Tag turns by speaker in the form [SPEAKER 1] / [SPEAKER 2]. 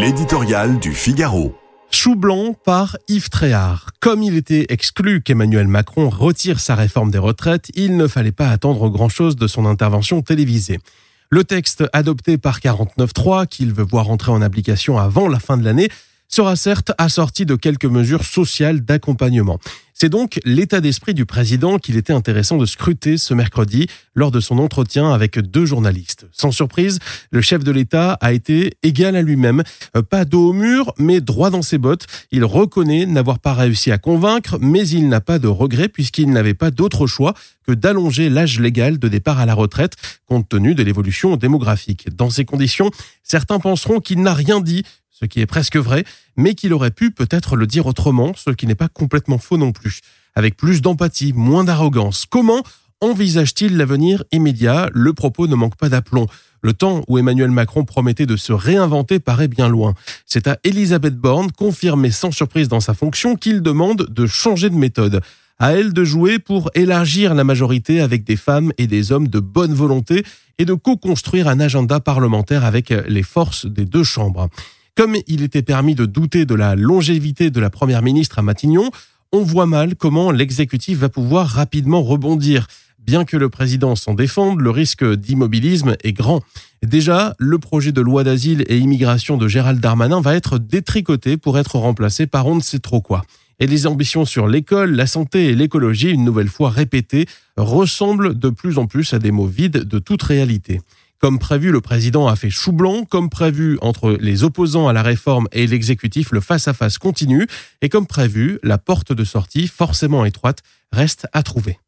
[SPEAKER 1] L'éditorial du Figaro.
[SPEAKER 2] Chou blanc par Yves Tréhard. Comme il était exclu qu'Emmanuel Macron retire sa réforme des retraites, il ne fallait pas attendre grand-chose de son intervention télévisée. Le texte adopté par 49.3, qu'il veut voir entrer en application avant la fin de l'année, sera certes assorti de quelques mesures sociales d'accompagnement. C'est donc l'état d'esprit du président qu'il était intéressant de scruter ce mercredi lors de son entretien avec deux journalistes. Sans surprise, le chef de l'État a été égal à lui-même, euh, pas dos au mur, mais droit dans ses bottes. Il reconnaît n'avoir pas réussi à convaincre, mais il n'a pas de regret puisqu'il n'avait pas d'autre choix que d'allonger l'âge légal de départ à la retraite compte tenu de l'évolution démographique. Dans ces conditions, certains penseront qu'il n'a rien dit ce qui est presque vrai, mais qu'il aurait pu peut-être le dire autrement, ce qui n'est pas complètement faux non plus. Avec plus d'empathie, moins d'arrogance. Comment envisage-t-il l'avenir immédiat? Le propos ne manque pas d'aplomb. Le temps où Emmanuel Macron promettait de se réinventer paraît bien loin. C'est à Elisabeth Borne, confirmée sans surprise dans sa fonction, qu'il demande de changer de méthode. À elle de jouer pour élargir la majorité avec des femmes et des hommes de bonne volonté et de co-construire un agenda parlementaire avec les forces des deux chambres. Comme il était permis de douter de la longévité de la première ministre à Matignon, on voit mal comment l'exécutif va pouvoir rapidement rebondir. Bien que le président s'en défende, le risque d'immobilisme est grand. Déjà, le projet de loi d'asile et immigration de Gérald Darmanin va être détricoté pour être remplacé par on ne sait trop quoi. Et les ambitions sur l'école, la santé et l'écologie, une nouvelle fois répétées, ressemblent de plus en plus à des mots vides de toute réalité. Comme prévu, le président a fait chou blanc. Comme prévu, entre les opposants à la réforme et l'exécutif, le face-à-face continue. Et comme prévu, la porte de sortie, forcément étroite, reste à trouver.